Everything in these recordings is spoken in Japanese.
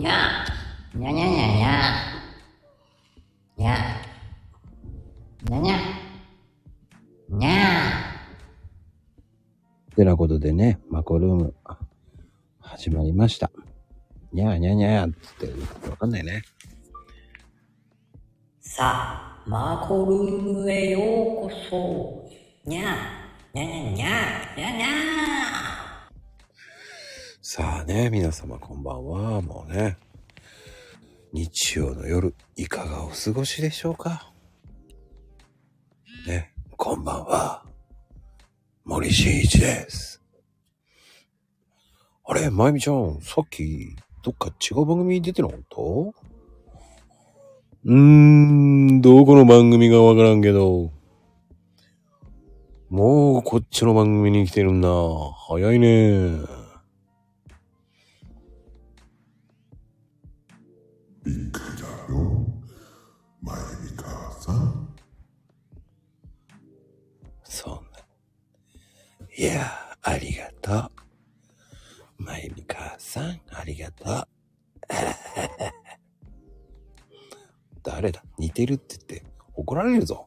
にゃにゃにゃにゃにゃにゃにゃにゃにゃてなことでね、マコルーム、始まりました。にゃーにゃーにゃーっつって、わかんないね。さあ、マコルームへようこそ。にゃにゃにゃにゃにゃにゃさあね、皆様こんばんは。もうね、日曜の夜、いかがお過ごしでしょうか？ね、こんばんは。森進一です。あれ、まゆみちゃん、さっき、どっか違う番組に出てなかった？うーん、どこの番組がわからんけど。もうこっちの番組に来てるんだ。早いね。びっくりだよ。まゆみ母さん。そんな。いや、ありがとう。まゆみ母さん、ありがとう。誰だ？似てるって言って怒られるぞ。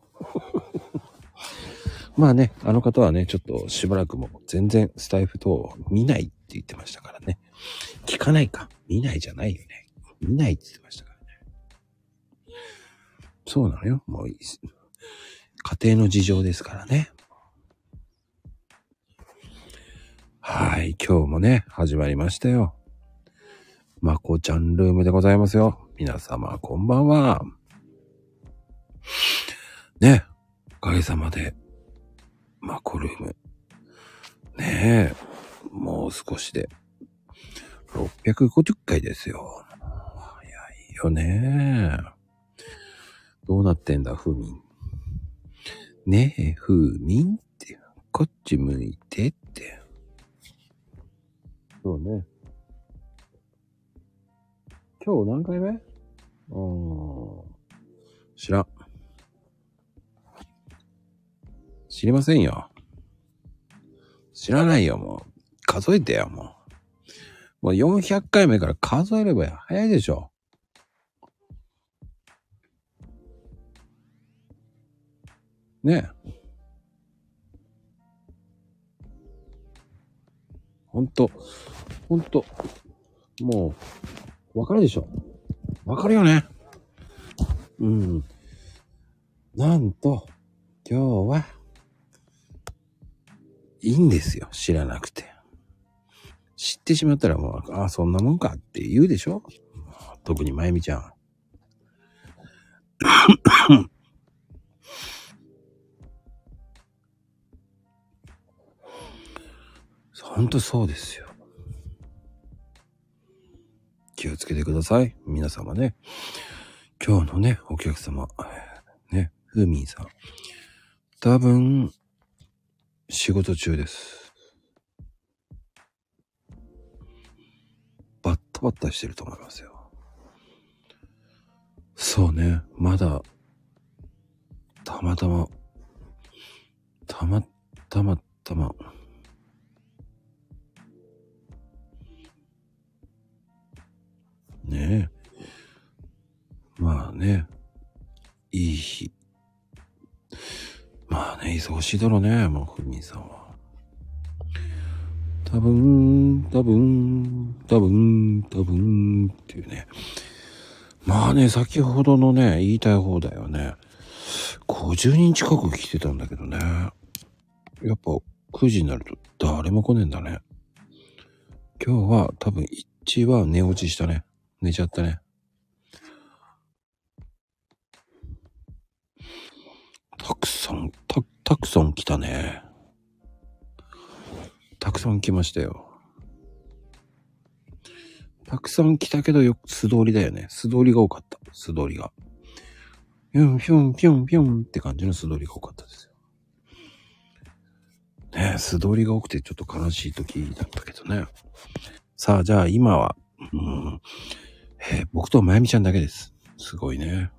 まあね、あの方はね、ちょっとしばらくも全然スタイフ等見ないって言ってましたからね。聞かないか。見ないじゃないよね。見ないって言ってましたからね。そうなのよ。もういい。家庭の事情ですからね。はい、今日もね、始まりましたよ。まこちゃんルームでございますよ。皆様、こんばんは。ね、おかげさまで、まこルーム。ねえ、もう少しで、650回ですよ。よね。どうなってんだ、ふみん。ねえ、ふみんって、こっち向いてって。そうね。今日何回目？うーん。知らん。知りませんよ。知らないよ、もう。数えてよ、もう。もう400回目から数えれば早いでしょ。ねえ。ほんと、ほんと、もう、わかるでしょわかるよねうん。なんと、今日は、いいんですよ。知らなくて。知ってしまったらもう、ああ、そんなもんかって言うでしょ特にまゆみちゃん。ほんとそうですよ。気をつけてください。皆様ね。今日のね、お客様、ね、ふーみんさん。多分、仕事中です。バッタバッタしてると思いますよ。そうね、まだ、たまたま、たまたまたま、ね。まあね、いい日。まあね、忙しいだろうね、もう、ふみさんは。多分、多分、多分、多分、っていうね。まあね、先ほどのね、言いたい方だよね。50人近く来てたんだけどね。やっぱ9時になると誰も来ねえんだね。今日は多分一は寝落ちしたね。寝ちゃったね。たくさん、た、たくさん来たね。たくさん来ましたよ。たくさん来たけどよく素通りだよね。素通りが多かった。素通りが。ぴょんぴょんぴょんぴょんって感じの素通りが多かったですよ。ねえ、素通りが多くてちょっと悲しい時だったけどね。さあ、じゃあ今は、うん、えー僕とまゆみちゃんだけです。すごいね。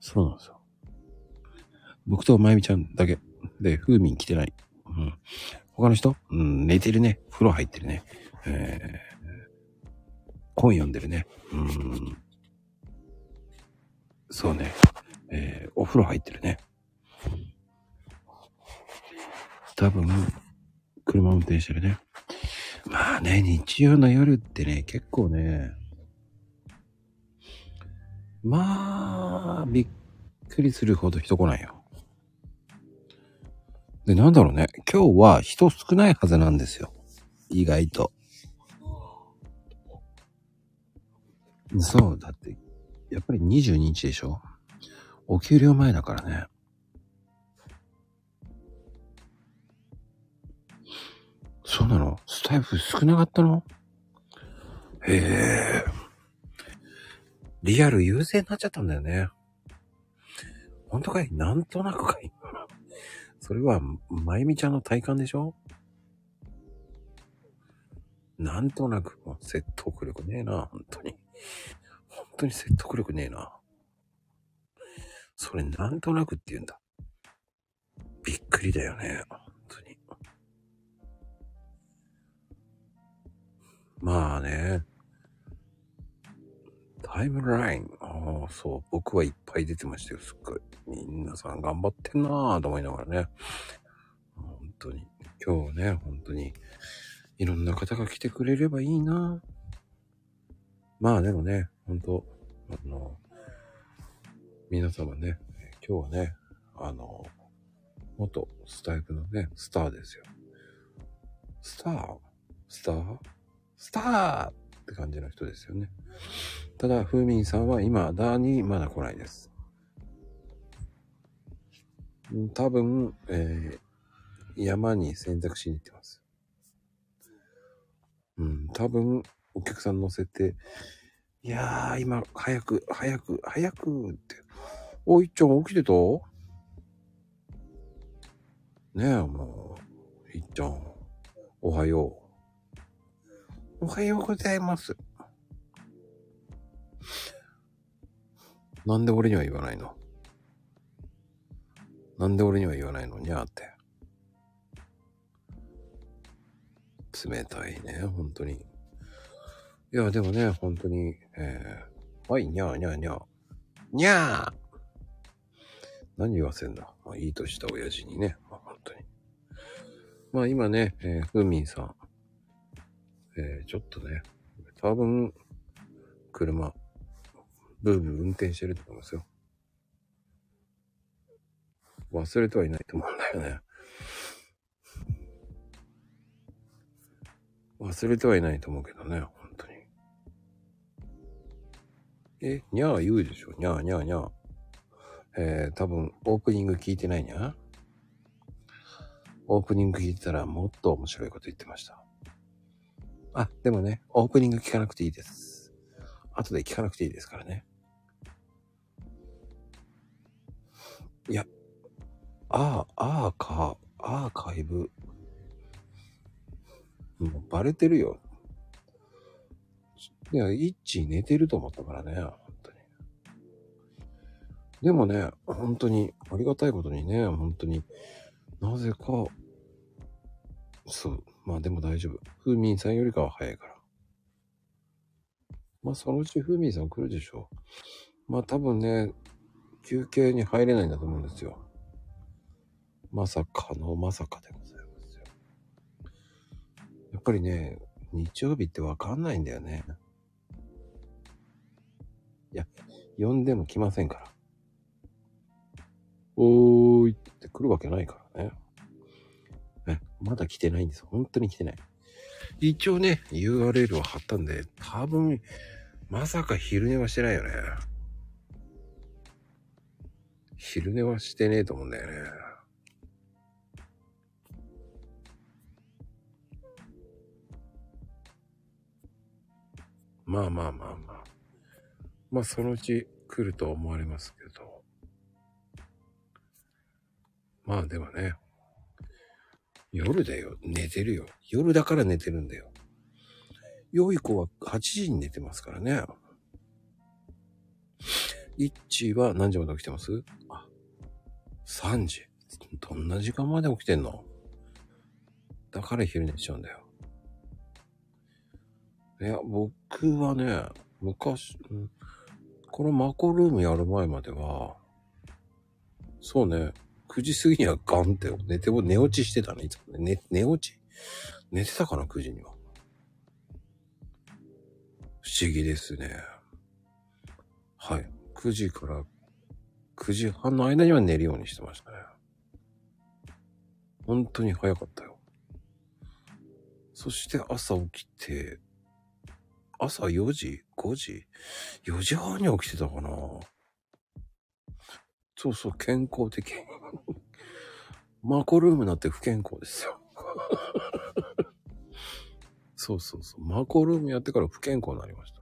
そうなんですよ。僕とまゆみちゃんだけ。で、ふうみん来てない。うん。他の人？うん、寝てるね。風呂入ってるね。えー、本読んでるね。うん。そうね。えー、お風呂入ってるね。多分、車運転してるね。まあね、日曜の夜ってね、結構ね、まあ、びっくりするほど人来ないよ。で、なんだろうね。今日は人少ないはずなんですよ。意外と。そう、だって、やっぱり22日でしょ？お給料前だからね。そうなの？スタイフ少なかったの？へえ。リアル優勢になっちゃったんだよね。本当かい？なんとなくかい？それは、まゆみちゃんの体感でしょ？なんとなく、説得力ねえな、本当に。本当に説得力ねえな。それなんとなくって言うんだ。びっくりだよね、まあね。タイムライン。ああ、そう。僕はいっぱい出てましたよ、すっごい。皆さん頑張ってんなぁと思いながらね。本当に。今日ね、本当に。いろんな方が来てくれればいいなまあでもね、本当あの、皆様ね、今日はね、あの、元スタイフのね、スターですよ。スター？スター？スターって感じの人ですよね。ただ、ふーみんさんは今だにまだ来ないです。多分、えー、山に洗濯しに行ってます。うん、多分、お客さん乗せて、いやー、今、早く、早く、早くって。おいっちゃん起きてた？ねえ、もう、いっちゃん、おはよう。おはようございます。なんで俺には言わないの？なんで俺には言わないの？にゃーって。冷たいね、本当に。いや、でもね、本当に、えー、はい、にゃーにゃーにゃー。にゃー何言わせんだ。まあ、いいとした親父にね、まあ、本当に。まあ今ね、えー、ふーみんさん、えー、ちょっとね、多分、車、ブーブー運転してると思いますよ。忘れてはいないと思うんだよね。忘れてはいないと思うけどね、本当に。え、にゃー言うでしょ？にゃーにゃーにゃー。えー、多分、オープニング聞いてないにゃーオープニング聞いてたらもっと面白いこと言ってました。あ、でもね、オープニング聞かなくていいです。後で聞かなくていいですからね。いや、ああ、ああか、アーカイブ。もうバレてるよ。いや、イッチ寝てると思ったからね、本当に。でもね、本当に、ありがたいことにね、本当に、なぜか、そう、まあでも大丈夫。ふーみんさんよりかは早いから。まあそのうちふーみんさん来るでしょう。まあ多分ね、休憩に入れないんだと思うんですよ。まさかのまさかでございますよ。やっぱりね、日曜日ってわかんないんだよね。いや、呼んでも来ませんから。おーいって来るわけないからね。まだ来てないんです。本当に来てない。一応ね、URL を貼ったんで、多分、まさか昼寝はしてないよね。昼寝はしてねえと思うんだよね。まあまあまあまあ。まあそのうち来ると思われますけど。まあでもね。夜だよ。寝てるよ。夜だから寝てるんだよ。良い子は8時に寝てますからね。イッチは何時まで起きてます？あ、3時。どんな時間まで起きてんの？だから昼寝しちゃうんだよ。いや、僕はね、昔、このマコルームやる前までは、そうね、9時過ぎにはガンって寝て、寝落ちしてたね、いつもね。寝、寝落ち？寝てたかな、9時には。不思議ですね。はい。9時から9時半の間には寝るようにしてましたね。本当に早かったよ。そして朝起きて、朝4時 ?5 時 ?4 時半に起きてたかなそうそう、健康的。マコルームなんて不健康ですよ。そうそうそう。マコルームやってから不健康になりました。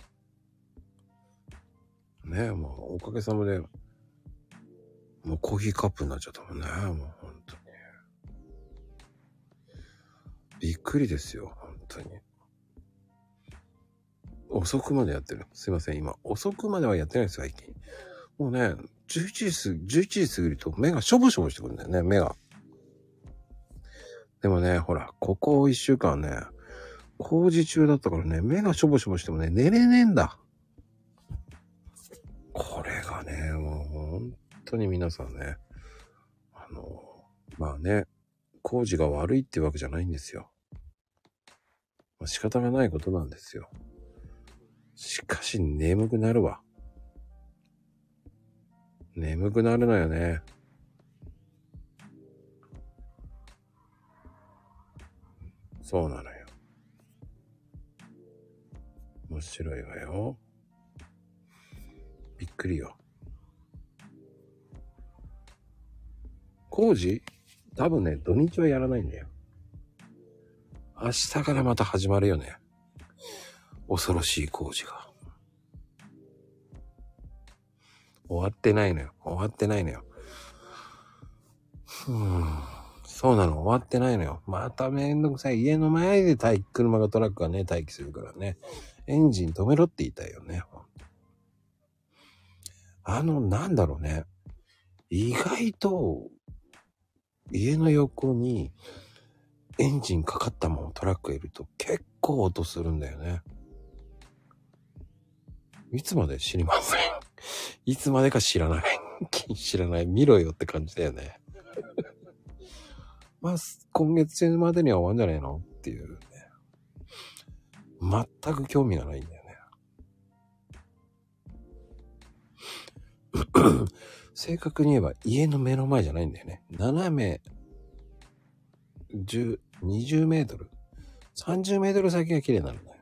ねえ、もうおかげさまで、もうコーヒーカップになっちゃったもんね。もう本当に。びっくりですよ、本当に。遅くまでやってる。すいません、今。遅くまではやってないです、最近。もうね、11時す、11時過ぎると目がしょぼしょぼしてくるんだよね、目が。でもね、ほら、ここ一週間ね、工事中だったからね、目がしょぼしょぼしてもね、寝れねえんだ。これがね、もう本当に皆さんね、あの、まあね、工事が悪いってわけじゃないんですよ。ま、仕方がないことなんですよ。しかし眠くなるわ。眠くなるのよね。そうなのよ。面白いわよ。びっくりよ。工事？多分ね、土日はやらないんだよ。明日からまた始まるよね。恐ろしい工事が。終わってないのよ。終わってないのよ。そうなの。終わってないのよ。まためんどくさい。家の前で待機、車がトラックがね、待機するからね。エンジン止めろって言いたいよね。あの、なんだろうね。意外と、家の横にエンジンかかったままトラックいると結構音するんだよね。いつまで知りません。いつまでか知らない。知らない。見ろよって感じだよね。まあ、今月中までには終わんじゃないのっていうね。全く興味がないんだよね。正確に言えば家の目の前じゃないんだよね。斜め、10、20メートル、30メートル先が綺麗になるんだよ。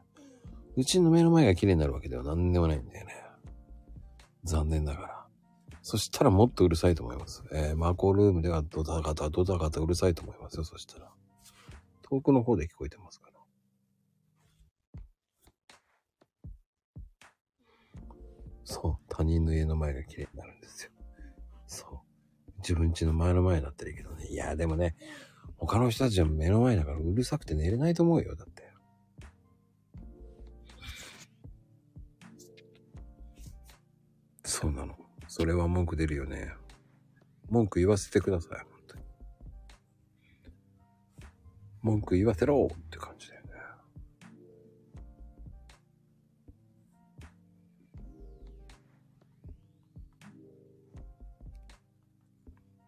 うちの目の前が綺麗になるわけでは何でもないんだよね。残念ながら。そしたらもっとうるさいと思います。えー、マコルームではドタガタ、ドタガタうるさいと思いますよ。そしたら。遠くの方で聞こえてますから。そう。他人の家の前が綺麗になるんですよ。そう。自分家の前の前だったらいいけどね。いや、でもね、他の人たちは目の前だからうるさくて寝れないと思うよ。だって。そうなの。それは文句出るよね。文句言わせてください。本当に。文句言わせろって感じだよね。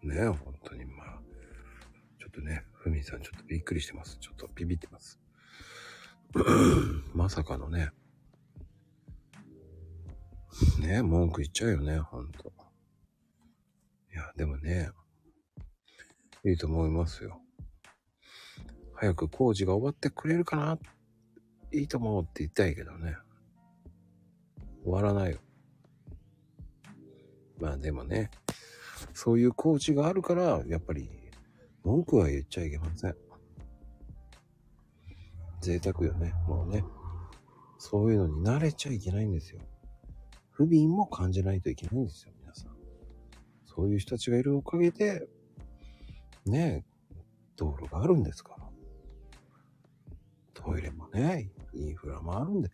ねえ、本当にまあ。ちょっとね、ふみさんちょっとびっくりしてます。ちょっとビビってます。まさかのね。ね文句言っちゃうよね、ほんと。いや、でもね、いいと思いますよ。早く工事が終わってくれるかな？いいと思うって言ったいけどね。終わらないよ。まあでもね、そういう工事があるから、やっぱり、文句は言っちゃいけません。贅沢よね、もうね。そういうのに慣れちゃいけないんですよ。不憫も感じないといけないんですよ、皆さん。そういう人たちがいるおかげで、ねえ、道路があるんですから。トイレもね、インフラもあるんで、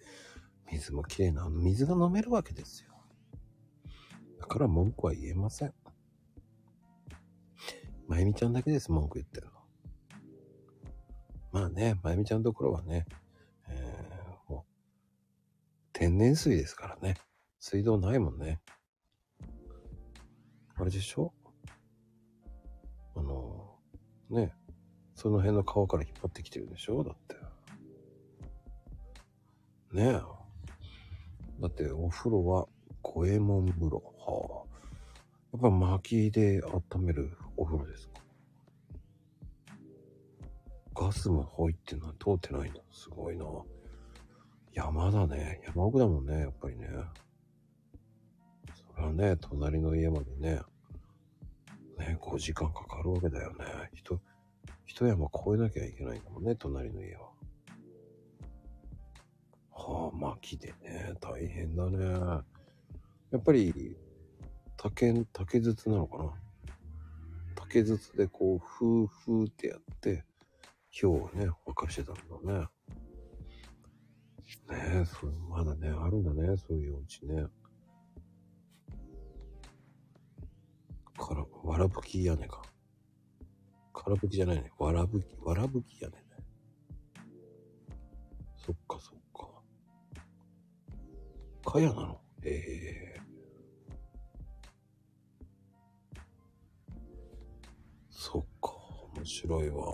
水もきれいな水が飲めるわけですよ。だから文句は言えません。まゆみちゃんだけです、文句言ってるの。まあね、まゆみちゃんのところはね、えー、も天然水ですからね。水道ないもんね。あれでしょ？あの、ね。その辺の川から引っ張ってきてるでしょ？だって。ねえ。だってお風呂は五右衛門風呂。はあ。やっぱ薪で温めるお風呂ですか？ガスも入ってない、通ってないんだ。すごいな。山だね。山奥だもんね、やっぱりね。それはね、隣の家までね、ね、5時間かかるわけだよね。人、一山越えなきゃいけないんだもんね、隣の家は。はあ、薪でね、大変だね。やっぱり、竹、竹筒なのかな竹筒でこう、ふーふーってやって、火をね、沸かしてたんだね。ねえ、それまだね、あるんだね、そういうお家ね。から、わらぶき屋根か。からぶきじゃないね。わらぶき、わらぶき屋根ね。そっかそっか。かやなの？ええそっか、面白いわ。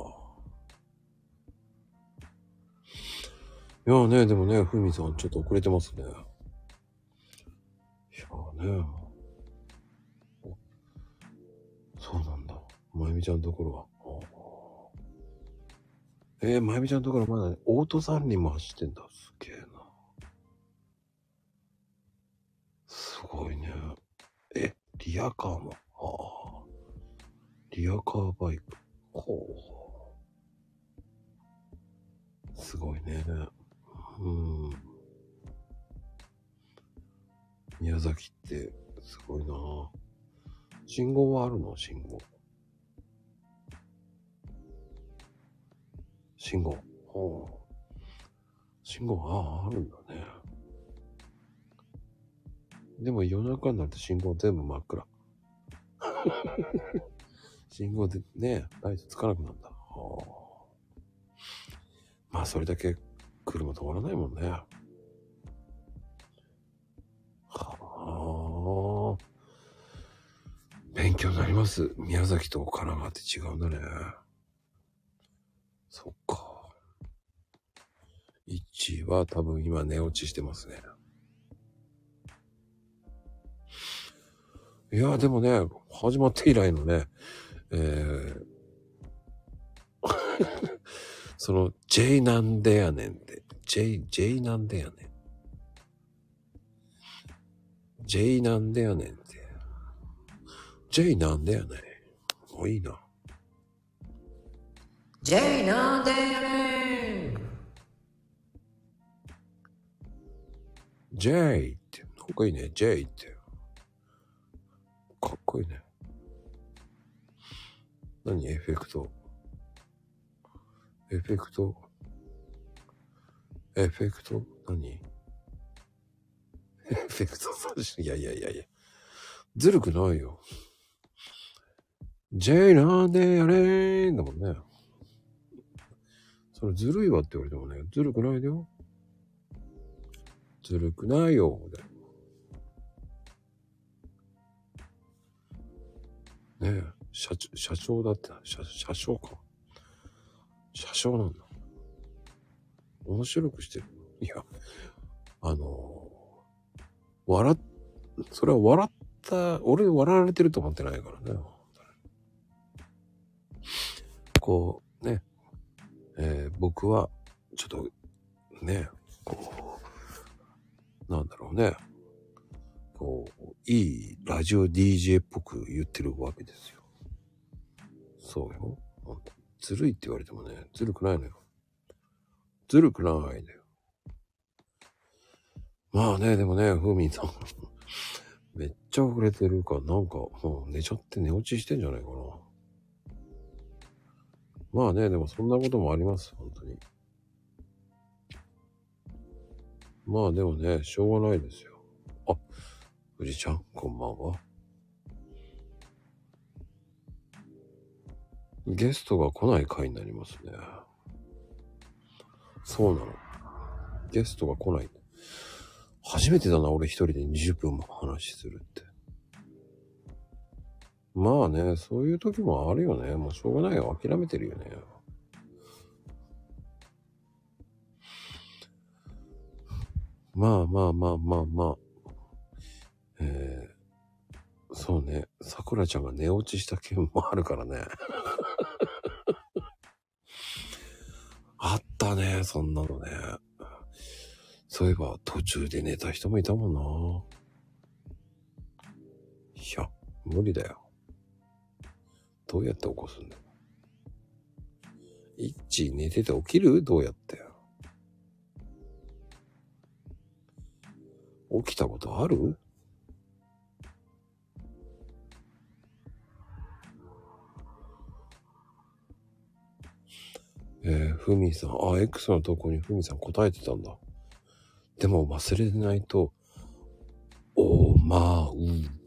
いやね、でもね、ふみさんちょっと遅れてますね。いやね。ゆみちゃんのところは。えー、まゆみちゃんのところまだ、ね、オート三輪も走ってんだ。すげえな。すごいね。え、リアカーも。ああ。リアカーバイク。ほう。すごいね。うん。宮崎ってすごいな信号はあるの？信号。信号。ほう。信号、ああ、あるんだね。でも夜中になると信号全部真っ暗。信号でね、ライトつかなくなるんだ。はあ。まあ、それだけ車通らないもんね。はあ。勉強になります。宮崎と神奈川って違うんだね。そっか。1は多分今寝落ちしてますね。いや、でもね、始まって以来のね、えー、その、J なんでやねんって。J、J なんでやねん。J なんでやねんって。J なんでやねん。もういいな。J なんでやねん J って。なんかいいね。J って。かっこいいね。何？エフェクト。エフェクト？エフェクト？何？エフェクトそうしいやいやいやいや。ずるくないよ。J なんでやねーんだもんね。それずるいわって言われてもね、ずるくないだよ。ずるくないよ。ねえ、社長、社長だって、社、社長か。社長なんだ。面白くしてる。いや、あの笑っ、それは笑った、俺笑われてると思ってないからね。こう、ね、えー僕は、ちょっと、ね、こう、なんだろうね。こう、いいラジオ DJ っぽく言ってるわけですよ。そうよ。ずるいって言われてもね、ずるくないのよ。ずるくないのよ。まあね、でもね、ふみんさん、めっちゃ遅れてるから、なんか、もう寝ちゃって寝落ちしてんじゃないかな。まあね、でもそんなこともあります、本当に。まあでもね、しょうがないですよ。あ、ふじちゃん、こんばんは。ゲストが来ない回になりますね。そうなの。ゲストが来ない。初めてだな、俺一人で20分も話するって。まあね、そういう時もあるよね。もうしょうがないよ。諦めてるよね。まあまあまあまあまあ。えー、そうね。さくらちゃんが寝落ちした件もあるからね。あったね、そんなのね。そういえば途中で寝た人もいたもんな。いや、無理だよ。どうやって起こすんだ？よ。一致寝てて起きる？どうやって。起きたことある？えー、ふみさん。あ、X の投稿にふみさん答えてたんだ。でも忘れないと、おまうっ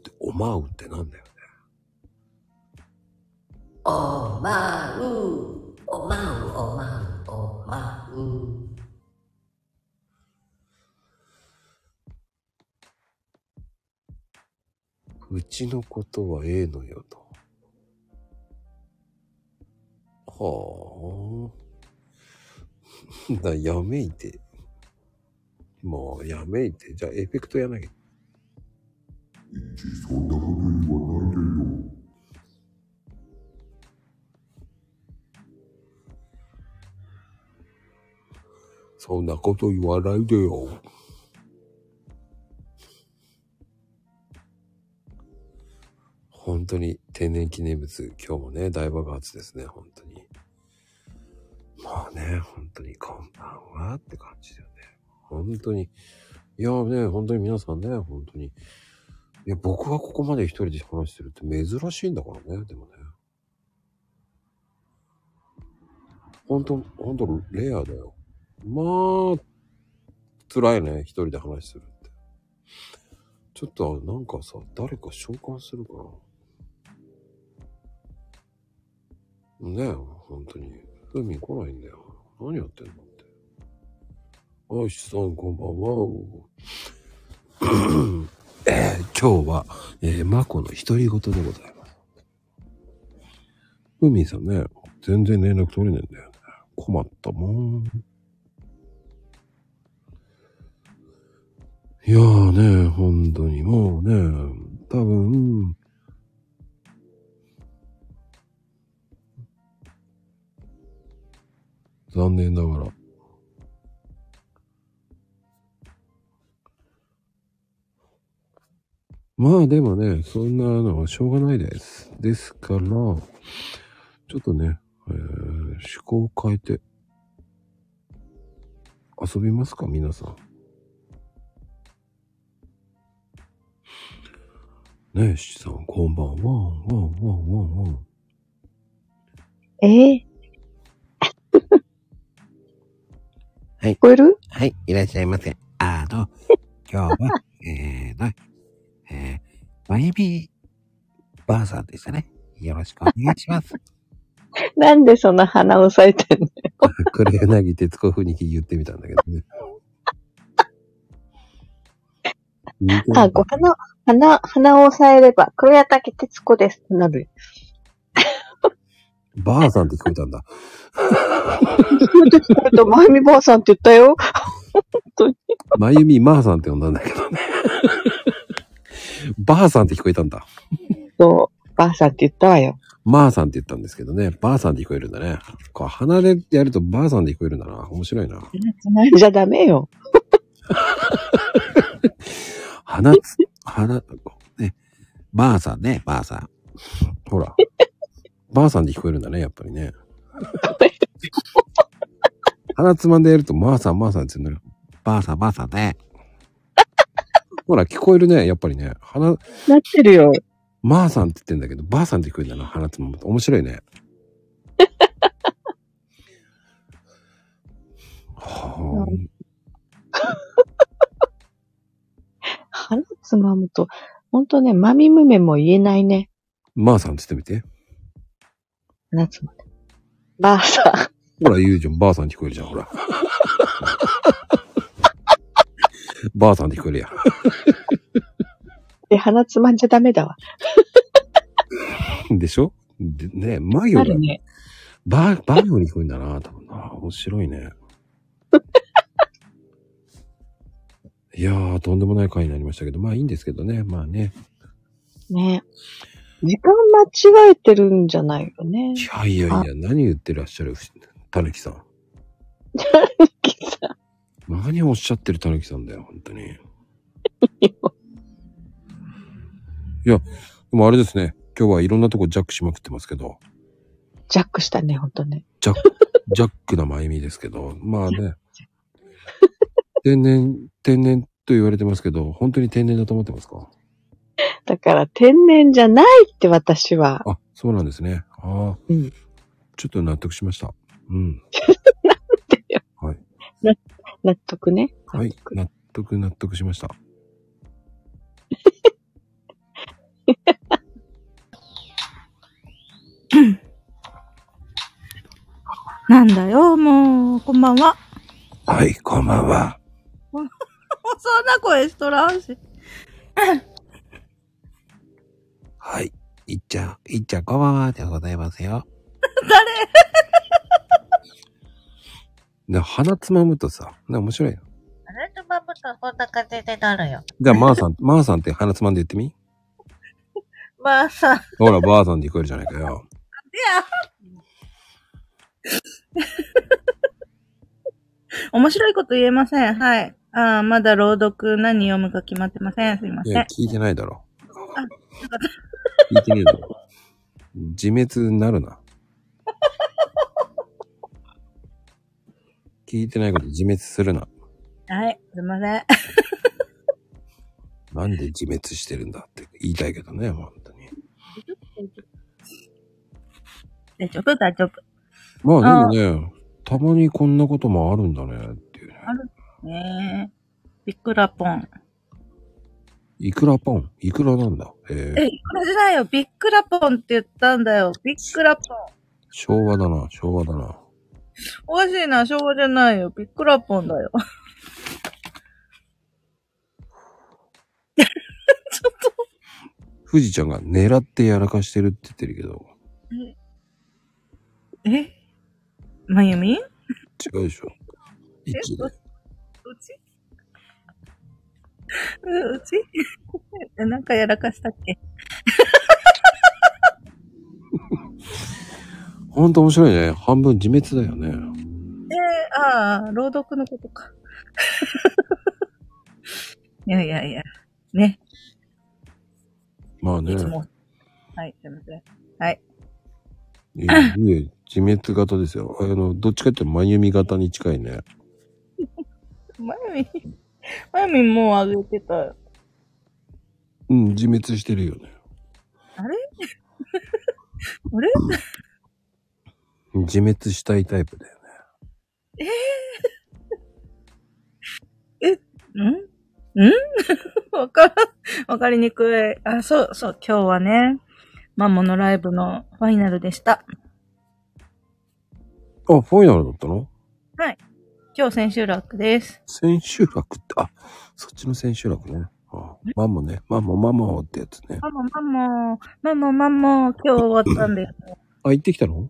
て、おまうってなんだよ。おまう、おまう、おまう、おまう。うちのことはええのよと。はあ。だ、やめいて。もう、やめいて。じゃあ、エフェクトやなきゃ。そんなことそんなこと言わないでよ。本当に天然記念物、今日もね、大爆発ですね、本当に。まあね、本当にこんばんはって感じだよね。本当に。いやね、本当に皆さんね、本当に。いや、僕がここまで一人で話してるって珍しいんだからね、でもね。本当、本当レアだよ。まあ、辛いね、一人で話するって。ちょっと、なんかさ、誰か召喚するかな。ねえ、本当に。ふみ来ないんだよ。何やってんのって。あいしさん、こんばんは。えー今日は、えー、まこの独り言でございます。ふみさんね、全然連絡取れねえんだよね。困ったもん。いやーね、本当にもうね、多分、残念ながら。まあでもね、そんなのはしょうがないです。ですから、ちょっとね、えー、思考を変えて、遊びますか皆さん。ねえ、七さん、こんばんは。ワンワンワンワンワン。ええはい聞こえる？はい、いらっしゃいませ。あの、今日は、えーの、えー、まゆみばあさんでしたね。よろしくお願いします。なんでそんな鼻を押さえてんの？これ、うなぎ徹子風に言ってみたんだけどね。あ、こう鼻、鼻、鼻を押さえれば、黒谷竹徹子ですなる。ばあさんって聞こえたんだ。聞こえた聞こえた、まゆみばあさんって言ったよ。まゆみまーさんって呼んだんだけどね。ばあさんって聞こえたんだ。そう、ばあさんって言ったわよ。まーさんって言ったんですけどね。ばあさんって聞こえるんだね。こう鼻でやるとばあさんって聞こえるんだな。面白いな。じゃダメよ。鼻つ、鼻、ね。ばあさんね、ばあさん。ほら。ばあさんって聞こえるんだね、やっぱりね。鼻つまんでやると、まあさん、まあさんって言うんだよ。ばあさん、ばあさんね。ほら、聞こえるね、やっぱりね。鼻、なってるよ。まあさんって言ってんだけど、ばあさんって聞こえるんだな、鼻つまむと。面白いね。は鼻つまむと、ほんとね、まみむめも言えないね。あ、まあさんって言ってみて。鼻つまむ。ばあさん。ほら、言うじゃん。ばあさん聞こえるじゃん、ほら。ばあさんって聞こえるやで、鼻つまんじゃダメだわ。ん。でしょ？でね、マギオがある、ね。バー、バーに聞こえんだな、多分な。面白いね。いやー、とんでもない回になりましたけど、まあいいんですけどね、まあね。ね。時間間違えてるんじゃないよね。いやいやいや、何言ってらっしゃる、たぬきさん。何をおっしゃってるたぬきさんだよ、本当に。いや、でもあれですね。今日はいろんなとこジャックしまくってますけど、ジャックしたね、ほんとね。ジャック、ジャックなまゆみですけど、まあね。天然、天然と言われてますけど、本当に天然だと思ってますか？だから天然じゃないって私は。あ、そうなんですね。ああ。うんちょっと納得しました。うん。はい。納得ね。はい納。得納得、納得しました。なんだよ、もう、こんばんは。はい、こんばんは。そんな声しとらんし。はい。いっちゃん、いっちゃん、こんばんはでございますよ。誰？で、鼻つまむとさ、ね、面白いよ。あれとバブとこんな感じでなるよ。じゃあ、まーさん、まーさんって鼻つまんで言ってみ？まあさ、ほら、ばあさんって聞こえるじゃないかよ。面白いこと言えません。はい。ああ、まだ朗読何読むか決まってません。すいません。いや、聞いてないだろ。あよか聞いてねえだろ。自滅になるな。聞いてないこと自滅するな。はい。すいません。なんで自滅してるんだって言いたいけどね、本当に。大丈夫？大丈夫？まあでもね、たまにこんなこともあるんだねっね。ねえ。ビックラポン。いくらポン？いくらなんだ？ええ、いくらじゃないよ。ビックラポンって言ったんだよ。ビックラポン。昭和だな、昭和だな。おかしいな。昭和じゃないよ。ビックラポンだよ。ちょっと。富士ちゃんが狙ってやらかしてるって言ってるけど、え？まゆみ？違うでしょ。一で。うちううち？え なんかやらかしたっけ？ほんと面白いね。半分自滅だよね。えー、ああ、朗読のことか。いやいやいや。ね。まあねい。つも。はい、すいません。はい。いや自滅型ですよ。あの、どっちかっていうと、真由美型に近いね。まゆみ、まゆみもうあげてたよ。うん、自滅してるよね。あれ？あれ自滅したいタイプだよね。ん？ん？わからん、わかりにくい。あ、そう、そう、今日はね、マンモのライブのファイナルでした。あ、ファイナルだったの？今日千秋楽です。千秋楽って、あ、そっちの千秋楽ね。あマンモね。マンモ、マンモってやつね。マンモ、マンモ、マンモ、マンモ、今日終わったんで。あ、行ってきたの？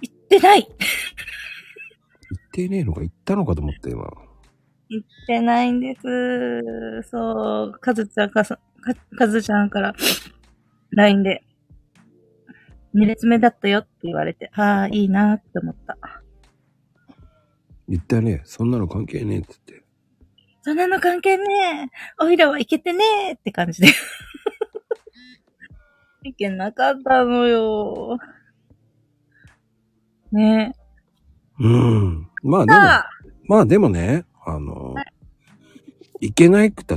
行ってない行ってねえのか行ったのかと思った今。行ってないんです。そう、かずちゃんかさ、か、かずちゃんから、LINE で、二列目だったよって言われて、ああ、いいなって思った。言ったね。そんなの関係ねえって言って。そんなの関係ねえ。おいらはいけてねえって感じで。いけなかったのよ。ねうん。まあえ。でも、まあでもね、あの、いけないくたっ